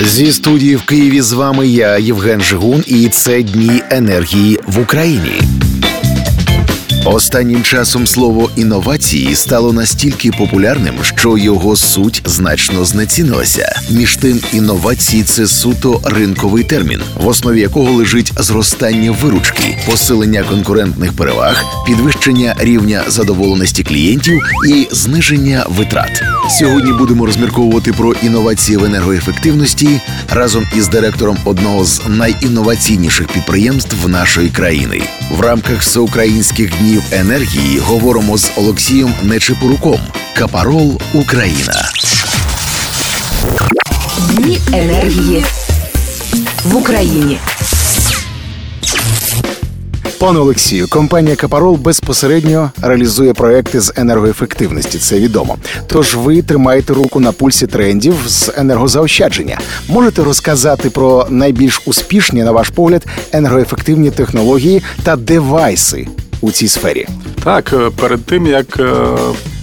Зі студії в Києві з вами я, Євген Жигун, і це дні енергії в Україні. Останнім часом слово інновації стало настільки популярним, що його суть значно знецінилася. Між тим, інновації це суто ринковий термін, в основі якого лежить зростання виручки, посилення конкурентних переваг, підвищення рівня задоволеності клієнтів і зниження витрат. Сьогодні будемо розмірковувати про інновації в енергоефективності разом із директором одного з найінноваційніших підприємств нашої країни в рамках всеукраїнських днів днів енергії говоримо з Олексієм Нечипоруком. Капарол Україна. Дні енергії в Україні. Пане Олексію, компанія Капарол безпосередньо реалізує проекти з енергоефективності. Це відомо. Тож ви тримаєте руку на пульсі трендів з енергозаощадження. Можете розказати про найбільш успішні, на ваш погляд, енергоефективні технології та девайси у цій сфері? Так, е, перед тим як е,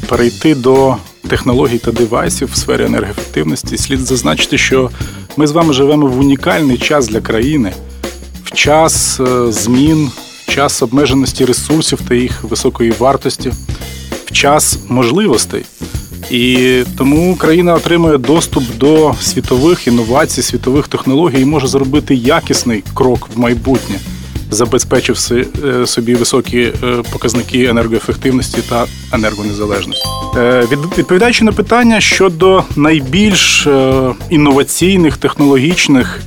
перейти до технологій та девайсів в сфері енергоефективності, слід зазначити, що ми з вами живемо в унікальний час для країни, в час е, змін, в час обмеженості ресурсів та їх високої вартості, в час можливостей. І тому Україна отримує доступ до світових інновацій, світових технологій і може зробити якісний крок в майбутнє забезпечив е, собі високі е, показники енергоефективності та енергонезалежності. Е, відповідаючи на питання щодо найбільш інноваційних технологічних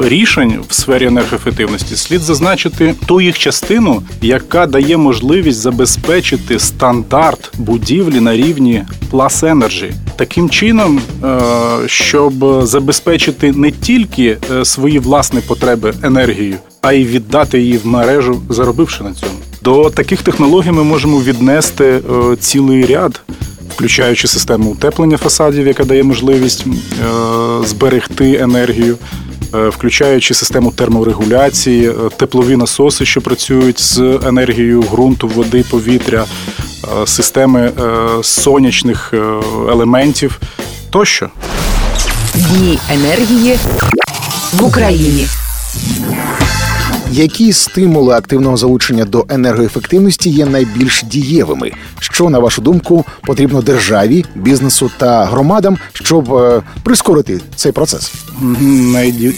рішень в сфері енергоефективності, слід зазначити ту їх частину, яка дає можливість забезпечити стандарт будівлі на рівні Plus Energy. таким чином, щоб забезпечити не тільки свої власні потреби енергією, а й віддати її в мережу, заробивши на цьому. До таких технологій ми можемо віднести е, цілий ряд, включаючи систему утеплення фасадів, яка дає можливість е, зберегти енергію. Е, включаючи систему терморегуляції, теплові насоси, що працюють з енергією ґрунту, води, повітря, системи сонячних елементів тощо. Дні енергії в Україні. Які стимули активного залучення до енергоефективності є найбільш дієвими? Що на вашу думку потрібно державі, бізнесу та громадам, щоб е, прискорити цей процес?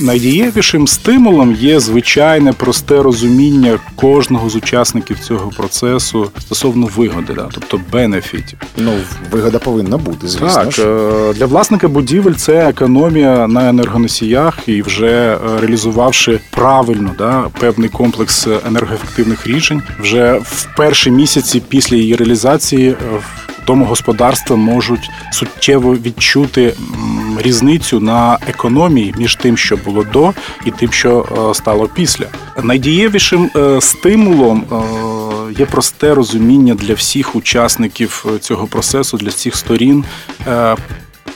Найдієвішим стимулом є звичайне просте розуміння кожного з учасників цього процесу стосовно вигоди, да, тобто бенефітів. Ну вигода повинна бути. звісно Так. Е, для власника будівель це економія на енергоносіях і вже е, реалізувавши правильно да певний комплекс енергоефективних рішень вже в перші місяці після її реалізації е, домогосподарства можуть суттєво відчути різницю на економії між тим, що було до, і тим, що е, стало після. Найдієвішим е, стимулом є просте розуміння для всіх учасників цього процесу, для всіх сторін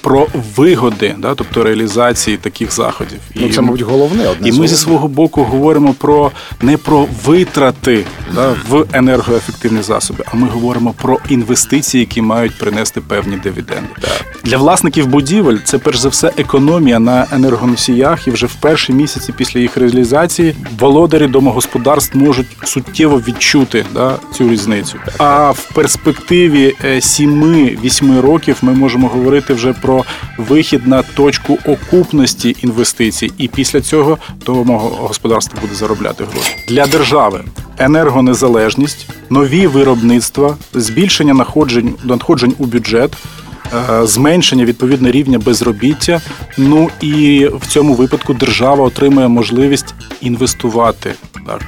про вигоди, да, тобто реалізації таких заходів. Ну, це, мабуть, головне одне і ми зі свого боку говоримо про не про витрати да, в енергоефективні засоби, а ми говоримо про інвестиції, які мають принести певні дивіденди. Так. Для власників будівель це перш за все економія на енергоносіях, і вже в перші місяці після їх реалізації володарі домогосподарств можуть суттєво відчути да, цю різницю. А в перспективі 7-8 е, років ми можемо говорити вже про вихід на точку окупності інвестицій, і після цього мого господарство буде заробляти гроші для держави. Енергонезалежність, нові виробництва, збільшення надходжень надходжень у бюджет. Е, зменшення відповідно рівня безробіття. Ну і в цьому випадку держава отримує можливість інвестувати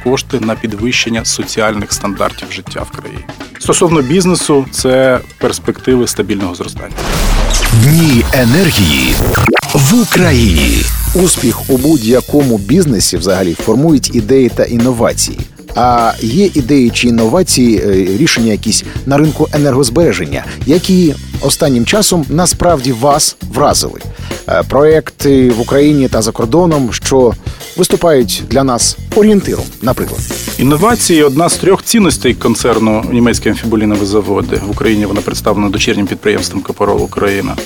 кошти на підвищення соціальних стандартів життя в країні. Стосовно бізнесу, це перспективи стабільного зростання. Дні енергії в Україні. Успіх у будь-якому бізнесі взагалі формують ідеї та інновації. А є ідеї чи інновації, е, рішення якісь на ринку енергозбереження, які останнім часом насправді вас вразили. Е, проекти в Україні та за кордоном, що виступають для нас орієнтиром, наприклад. Інновації одна з трьох цінностей концерну німецькі амфібулінові заводи в Україні. Вона представлена дочірнім підприємством Капарол Україна.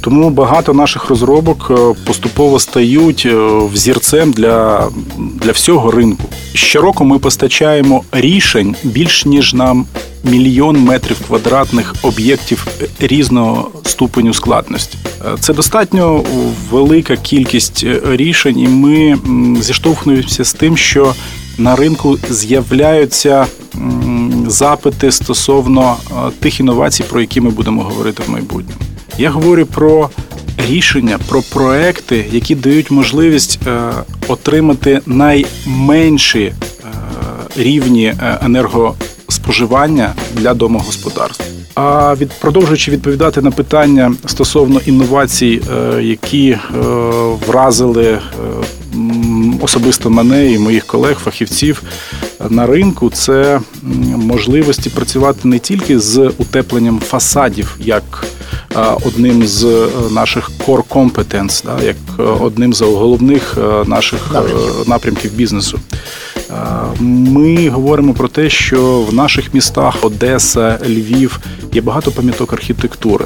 Тому багато наших розробок е, поступово стають е, взірцем для, для всього ринку. Щороку ми постачаємо рішень більш ніж на мільйон метрів квадратних об'єктів різного ступеню складності. Е, Це достатньо велика кількість рішень, і ми м, зіштовхнемося з тим, що на ринку з'являються запити стосовно е, тих інновацій, про які ми будемо говорити в майбутньому. Я говорю про рішення, про проекти, які дають можливість е, отримати найменші е, рівні е, енергоспоживання для домогосподарств. А від продовжуючи відповідати на питання стосовно інновацій, е, які е, вразили е, особисто мене і моїх колег, фахівців на ринку, це можливості працювати не тільки з утепленням фасадів, як одним з наших core competence, як одним з головних наших напрямків бізнесу. Ми говоримо про те, що в наших містах Одеса, Львів є багато пам'яток архітектури,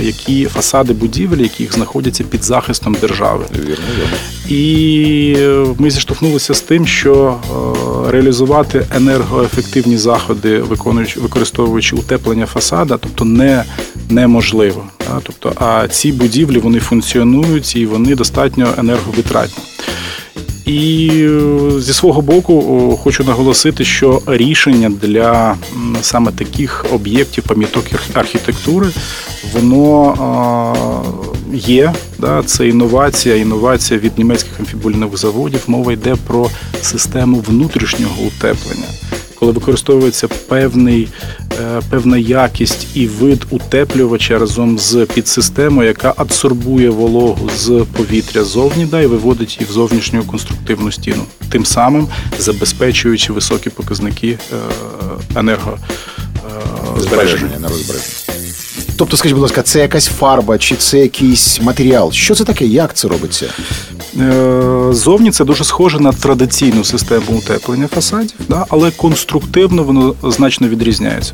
які фасади будівель, яких знаходяться під захистом держави. І е, ми зіштовхнулися з тим, що е, реалізувати енергоефективні заходи, використовуючи утеплення фасада, тобто не неможливо. Тобто, а ці будівлі вони функціонують і вони достатньо енерговитратні. І е, зі свого боку хочу наголосити, що рішення для саме таких об'єктів пам'яток архітектури воно є. Це інновація, інновація від німецьких амфібульних заводів. Мова йде про систему внутрішнього утеплення. Коли використовується певний, певна якість і вид утеплювача разом з підсистемою, яка адсорбує вологу з повітря зовні, да, і виводить її в зовнішню конструктивну стіну, тим самим забезпечуючи високі показники е, е, збереження. на розбереження. Тобто, скажіть, будь ласка, це якась фарба чи це якийсь матеріал? Що це таке? Як це робиться? Е, Зовні це дуже схоже на традиційну систему утеплення фасадів, да, але конструктивно воно значно відрізняється.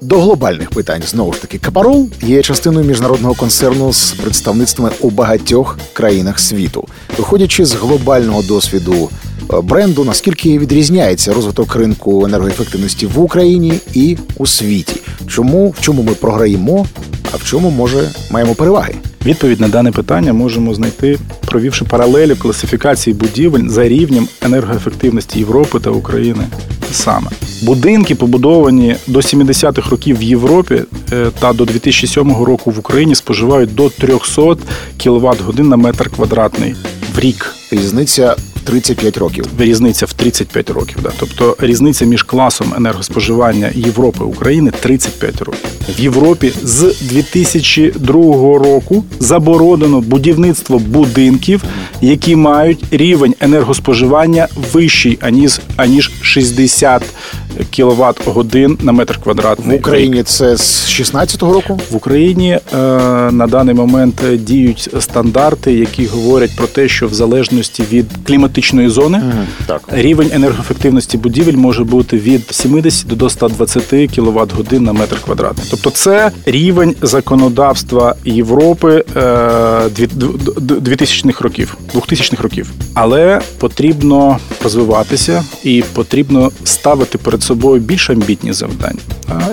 До глобальних питань знову ж таки Капарол є частиною міжнародного концерну з представництвами у багатьох країнах світу. Виходячи з глобального досвіду е, бренду, наскільки відрізняється розвиток ринку енергоефективності в Україні і у світі? Чому в чому ми програємо, а в чому може маємо переваги? Відповідь на дане питання можемо знайти, провівши паралелі класифікації будівель за рівнем енергоефективності Європи та України. Саме будинки, побудовані до 70-х років в Європі е, та до 2007 року в Україні, споживають до 300 кВт годин на метр квадратний в рік. Різниця 35 років. Різниця в 35 років. Да. Тобто різниця між класом енергоспоживання Європи і України 35 років. В Європі з 2002 року заборонено будівництво будинків, які мають рівень енергоспоживання вищий аніж аніж 60 кВт годин на метр квадратний. В Україні це з 16-го року. В Україні е, на даний момент діють стандарти, які говорять про те, що в залежності від кліматичної зони Так. рівень енергоефективності будівель може бути від 70 до 120 кВт годин на метр квадратний. Тобто, це рівень законодавства Європи е, дві- д- д- 2000-х років, 2000-х років. Але потрібно розвиватися і потрібно ставити перед собою більш амбітні завдання.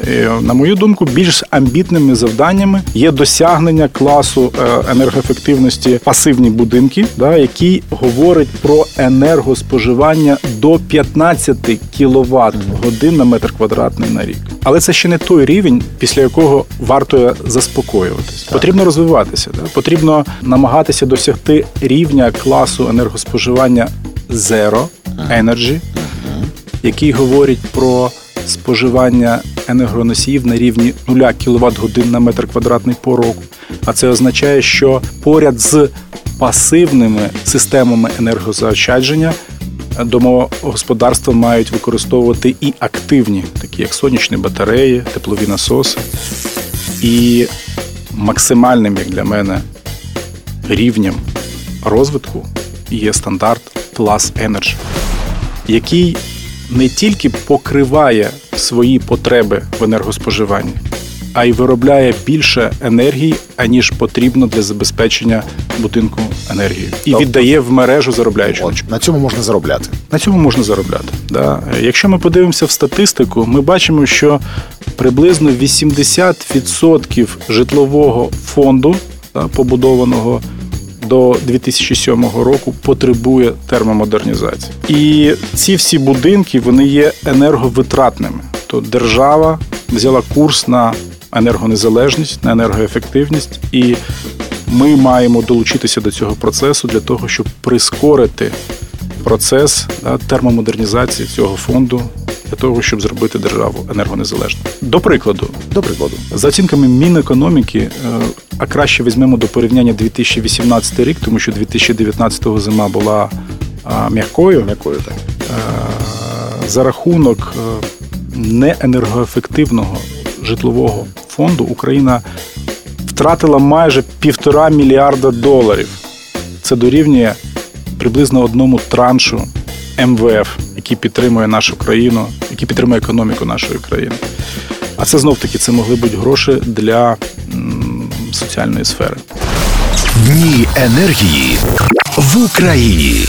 І, На мою думку, більш амбітними завданнями є досягнення класу е, енергоефективності пасивні будинки, да, який говорить про енергоспоживання до 15 кВт годин на метр квадратний на рік. Але це ще не той рівень, після якого варто заспокоюватись. Потрібно розвиватися, да? потрібно намагатися досягти рівня класу енергоспоживання Zero Energy, який говорить про споживання енергоносіїв на рівні 0 кВт годин на метр квадратний по року. А це означає, що поряд з пасивними системами енергозаощадження домогосподарства мають використовувати і активні, такі як сонячні батареї, теплові насоси. І максимальним, як для мене, рівнем розвитку є стандарт Plus Energy, який не тільки покриває свої потреби в енергоспоживанні, а й виробляє більше енергії, аніж потрібно для забезпечення будинку енергією, і Тобто- віддає в мережу, заробляючи на От, на цьому можна заробляти. на цьому можна заробляти. Да. Якщо ми подивимося в статистику, ми бачимо, що приблизно 80% житлового фонду да, побудованого до 2007 року потребує термомодернізації. І ці всі будинки вони є енерговитратними. То держава взяла курс на енергонезалежність, на енергоефективність, і ми маємо долучитися до цього процесу для того, щоб прискорити процес да, термомодернізації цього фонду для того, щоб зробити державу енергонезалежною. До прикладу, До прикладу. за оцінками Мінекономіки, е, а краще візьмемо до порівняння 2018 рік, тому що 2019 зима була а, м'якою. М'якою так. Е, За рахунок е, неенергоефективного житлового фонду Україна втратила майже півтора мільярда доларів. Це дорівнює приблизно одному траншу МВФ, який підтримує нашу країну, який підтримує економіку нашої країни. А це знов таки це могли бути гроші для м, соціальної сфери. Дні енергії в Україні.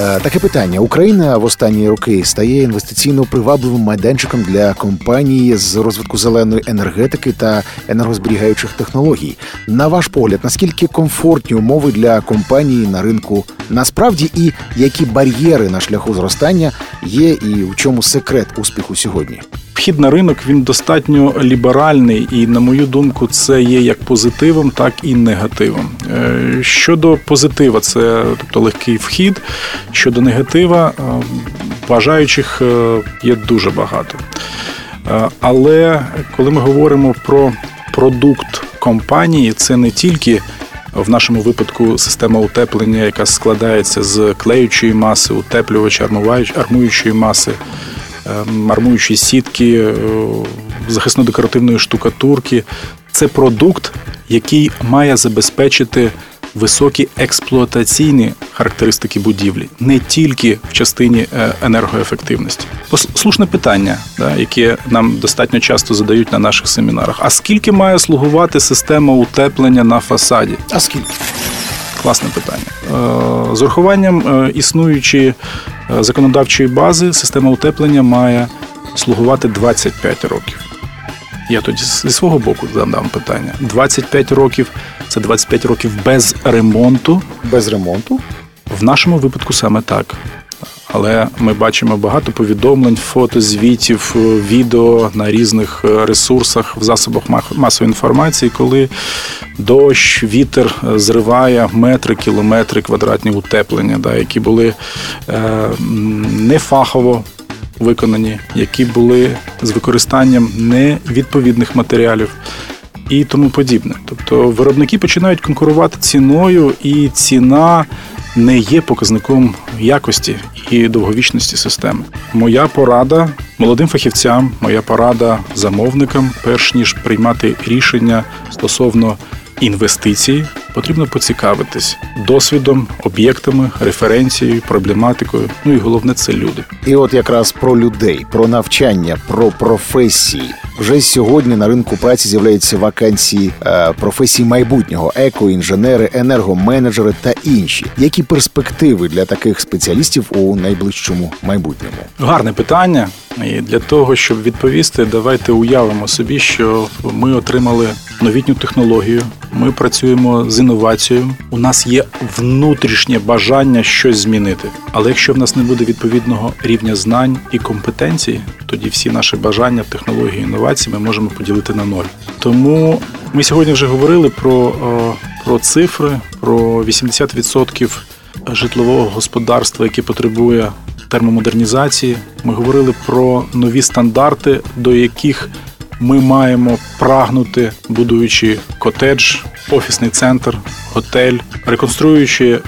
Е, Таке питання: Україна в останні роки стає інвестиційно привабливим майданчиком для компанії з розвитку зеленої енергетики та енергозберігаючих технологій. На ваш погляд, наскільки комфортні умови для компанії на ринку насправді і які бар'єри на шляху зростання є, і в чому секрет успіху сьогодні? Вхід на ринок він достатньо ліберальний, і на мою думку, це є як позитивом, так і негативом. Е, Щодо позитива, це тобто легкий вхід. Щодо негатива, е, бажаючих е, є дуже багато. Але коли ми говоримо про продукт компанії, це не тільки в нашому випадку система утеплення, яка складається з клеючої маси, утеплювача, армуючої маси, ем, армуючої сітки, е, захисно-декоративної штукатурки. Це продукт, який має забезпечити високі експлуатаційні характеристики будівлі, не тільки в частині е, енергоефективності. Слушне питання, да, яке нам достатньо часто задають на наших семінарах. А скільки має слугувати система утеплення на фасаді? А скільки? Класне питання. Е, З урахуванням е, існуючої законодавчої бази, система утеплення має слугувати 25 років. Я тоді зі свого боку задам питання. 25 років це 25 років без ремонту. Без ремонту? В нашому випадку саме так. Але ми бачимо багато повідомлень, фото, звітів, е, відео на різних е, ресурсах в засобах масової інформації, коли дощ, вітер е, зриває метри, кілометри квадратні утеплення, да, які були е, нефахово виконані, які були з використанням невідповідних матеріалів і тому подібне. Тобто виробники починають конкурувати ціною, і ціна не є показником якості і довговічності системи. Моя порада молодим фахівцям, моя порада замовникам, перш ніж приймати рішення стосовно інвестицій, потрібно поцікавитись досвідом, об'єктами, референцією, проблематикою. Ну і головне це люди. І от якраз про людей, про навчання, про професії. Вже сьогодні на ринку праці з'являються вакансії е, професій майбутнього: екоінженери, енергоменеджери та інші. Які перспективи для таких спеціалістів у найближчому майбутньому? Гарне питання. І для того, щоб відповісти, давайте уявимо собі, що ми отримали новітню технологію. Ми працюємо з інновацією. У нас є внутрішнє бажання щось змінити. Але якщо в нас не буде відповідного рівня знань і компетенцій, тоді всі наші бажання, технології, інновації ми можемо поділити на ноль. Тому ми сьогодні вже говорили про, про цифри, про 80% житлового господарства, яке потребує термомодернізації. Ми говорили про нові стандарти, до яких ми маємо прагнути, будуючи котедж, офісний центр, готель, реконструюючи е,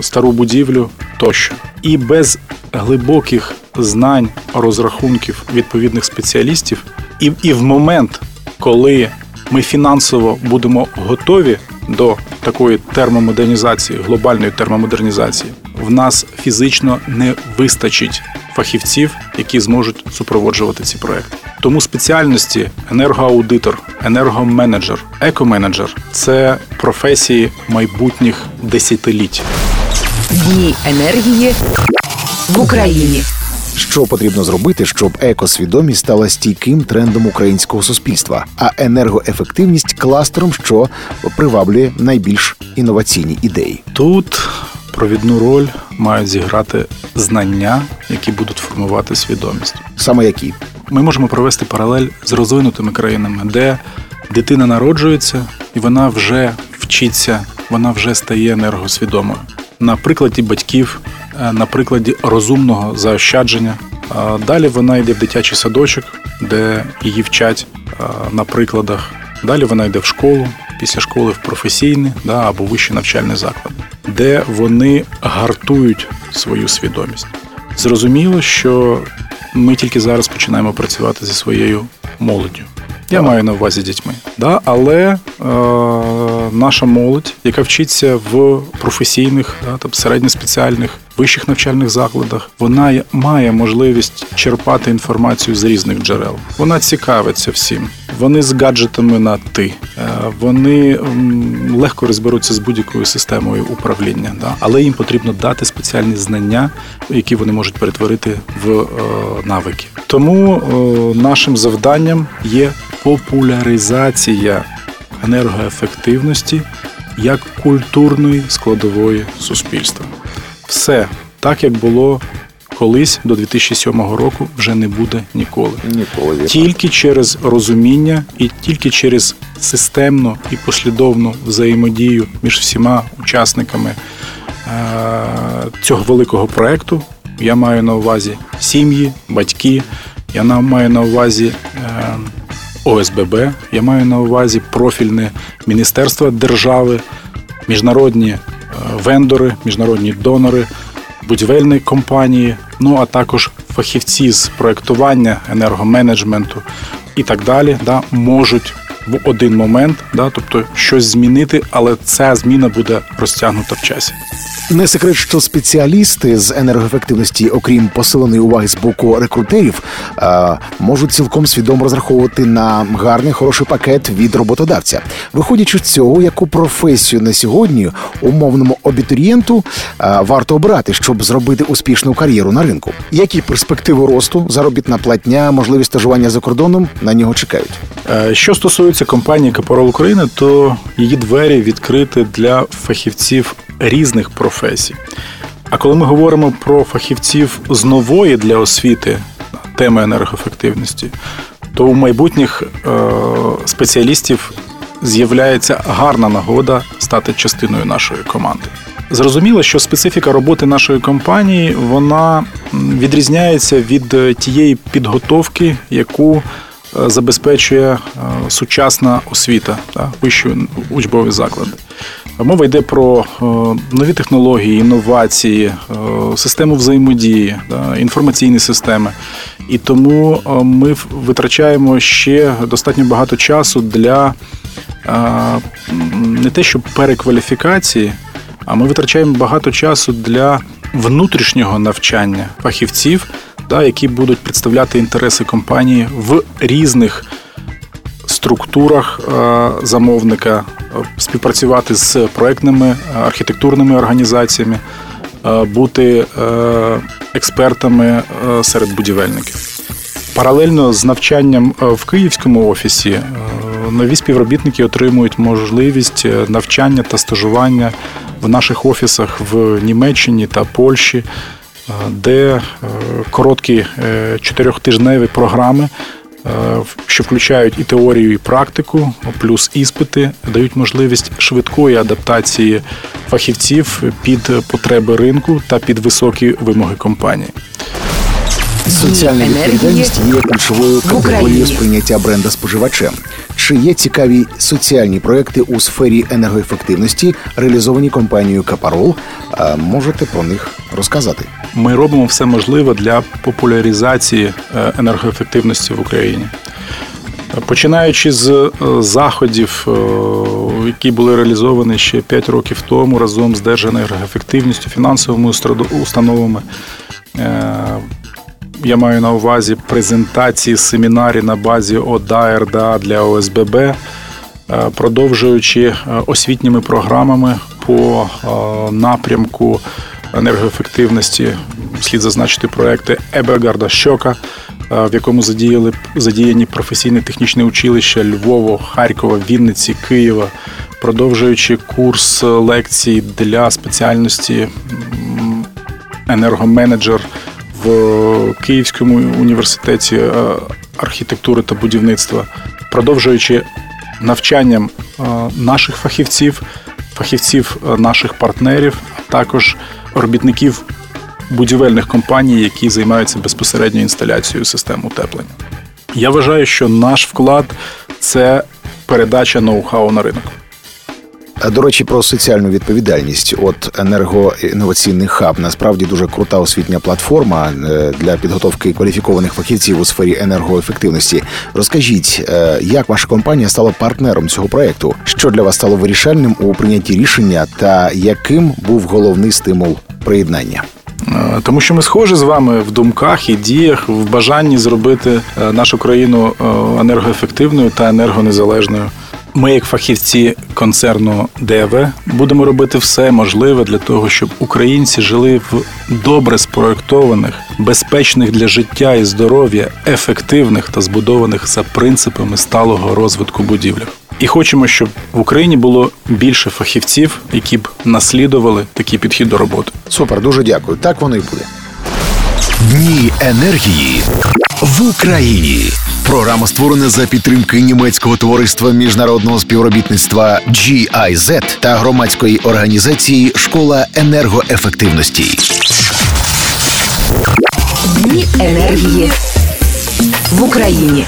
стару будівлю тощо. І без глибоких знань, розрахунків відповідних спеціалістів, і, і в момент, коли ми фінансово будемо готові до такої термомодернізації, глобальної термомодернізації, в нас фізично не вистачить фахівців, які зможуть супроводжувати ці проекти. Тому спеціальності енергоаудитор, енергоменеджер, екоменеджер це професії майбутніх десятиліть. Дні енергії в Україні. Що потрібно зробити, щоб екосвідомість стала стійким трендом українського суспільства, а енергоефективність кластером, що приваблює найбільш інноваційні ідеї. Тут провідну роль мають зіграти знання, які будуть формувати свідомість. Саме які Ми можемо провести паралель з розвинутими країнами, де дитина народжується і вона вже вчиться, вона вже стає енергосвідомою. На прикладі батьків, е, на прикладі розумного заощадження. Далі вона йде в дитячий садочок, де її вчать е, на прикладах. Далі вона йде в школу, після школи в професійний да, або вищий навчальний заклад, де вони гартують свою свідомість. Зрозуміло, що ми тільки зараз починаємо працювати зі своєю молоддю. Я маю на увазі дітьми. Да? Але е, наша молодь, яка вчиться в професійних, да, тобто середньоспеціальних, вищих навчальних закладах, вона має можливість черпати інформацію з різних джерел. Вона цікавиться всім. Вони з гаджетами на ти. Е, Вони легко розберуться з будь-якою системою управління, да? але їм потрібно дати спеціальні знання, які вони можуть перетворити в е, навики. Тому е, нашим завданням є популяризація енергоефективності як культурної складової суспільства. Все так, як було колись до 2007 року, вже не буде ніколи. ніколи. Тільки через розуміння і тільки через системну і послідовну взаємодію між всіма учасниками е, цього великого проекту. Я маю на увазі сім'ї, батьки, я маю на увазі е, ОСББ, я маю на увазі профільне міністерство держави, міжнародні вендори, міжнародні донори, будівельні компанії, ну а також фахівці з проектування, енергоменеджменту і так далі, да, можуть в один момент, да, тобто щось змінити, але ця зміна буде розтягнута в часі. Не секрет, що спеціалісти з енергоефективності, окрім посиленої уваги з боку рекрутерів, е, можуть цілком свідомо розраховувати на гарний хороший пакет від роботодавця. Виходячи з цього, яку професію на сьогодні умовному абітурієнту е, варто обирати, щоб зробити успішну кар'єру на ринку. Які перспективи росту, заробітна платня, можливість стажування за кордоном на нього чекають? Е, Що стосується компанії Капорол України, то її двері відкриті для фахівців різних професій. А коли ми говоримо про фахівців з нової для освіти теми енергоефективності, то у майбутніх е, спеціалістів з'являється гарна нагода стати частиною нашої команди. Зрозуміло, що специфіка роботи нашої компанії вона відрізняється від е, тієї підготовки, яку забезпечує е, сучасна освіта та вищі учбові заклади. Мова йде про е, нові технології, інновації, е, систему взаємодії, інформаційні системи. І тому ми витрачаємо ще достатньо багато часу для не те, що перекваліфікації, а ми витрачаємо багато часу для внутрішнього навчання фахівців, да, які будуть представляти інтереси компанії в різних структурах е, замовника, е, співпрацювати з проектними е, архітектурними організаціями, бути експертами серед будівельників. Паралельно з навчанням в київському офісі нові співробітники отримують можливість навчання та стажування в наших офісах в Німеччині та Польщі, де е, короткі е, чотирьохтижневі програми, е, що включають і теорію, і практику, плюс іспити, дають можливість швидкої адаптації фахівців під потреби ринку та під високі вимоги компанії. Соціальна відповідальність є ключовою категорією сприйняття бренда споживачем. Чи є цікаві соціальні проекти у сфері енергоефективності, реалізовані компанією Капарол? Можете про них розказати? Ми робимо все можливе для популяризації е, енергоефективності в Україні. Починаючи з е, заходів, е, які були реалізовані ще 5 років тому разом з Держенергоефективністю, фінансовими установами. Е, я маю на увазі презентації семінарі на базі ОДА, РДА для ОСББ, е, продовжуючи освітніми програмами по напрямку енергоефективності, слід зазначити проекти Ебергарда Щока, в якому задіяли задіяні професійне технічне училище Львова, Харкова, Вінниці, Києва, продовжуючи курс лекцій для спеціальності енергоменеджер в Київському університеті архітектури та будівництва, продовжуючи навчанням наших фахівців, фахівців наших партнерів, а також робітників будівельних компаній, які займаються безпосередньо інсталяцією систем утеплення. Я вважаю, що наш вклад це передача ноу-хау на ринок. До речі, про соціальну відповідальність. От енергоінноваційний хаб насправді дуже крута освітня платформа е, для підготовки кваліфікованих фахівців у сфері енергоефективності. Розкажіть, е, як ваша компанія стала партнером цього проекту? Що для вас стало вирішальним у прийнятті рішення, та яким був головний стимул приєднання? Е, тому що ми схожі з вами в думках і діях, в бажанні зробити нашу країну енергоефективною та енергонезалежною. Ми, як фахівці концерну ДВ, будемо робити все можливе для того, щоб українці жили в добре спроектованих, безпечних для життя і здоров'я, ефективних та збудованих за принципами сталого розвитку будівлях. І хочемо, щоб в Україні було більше фахівців, які б наслідували такий підхід до роботи. Супер, дуже дякую. Так воно і буде. Дні енергії в Україні. Програма створена за підтримки німецького товариства міжнародного співробітництва GIZ та громадської організації Школа енергоефективності. Дні енергії в Україні.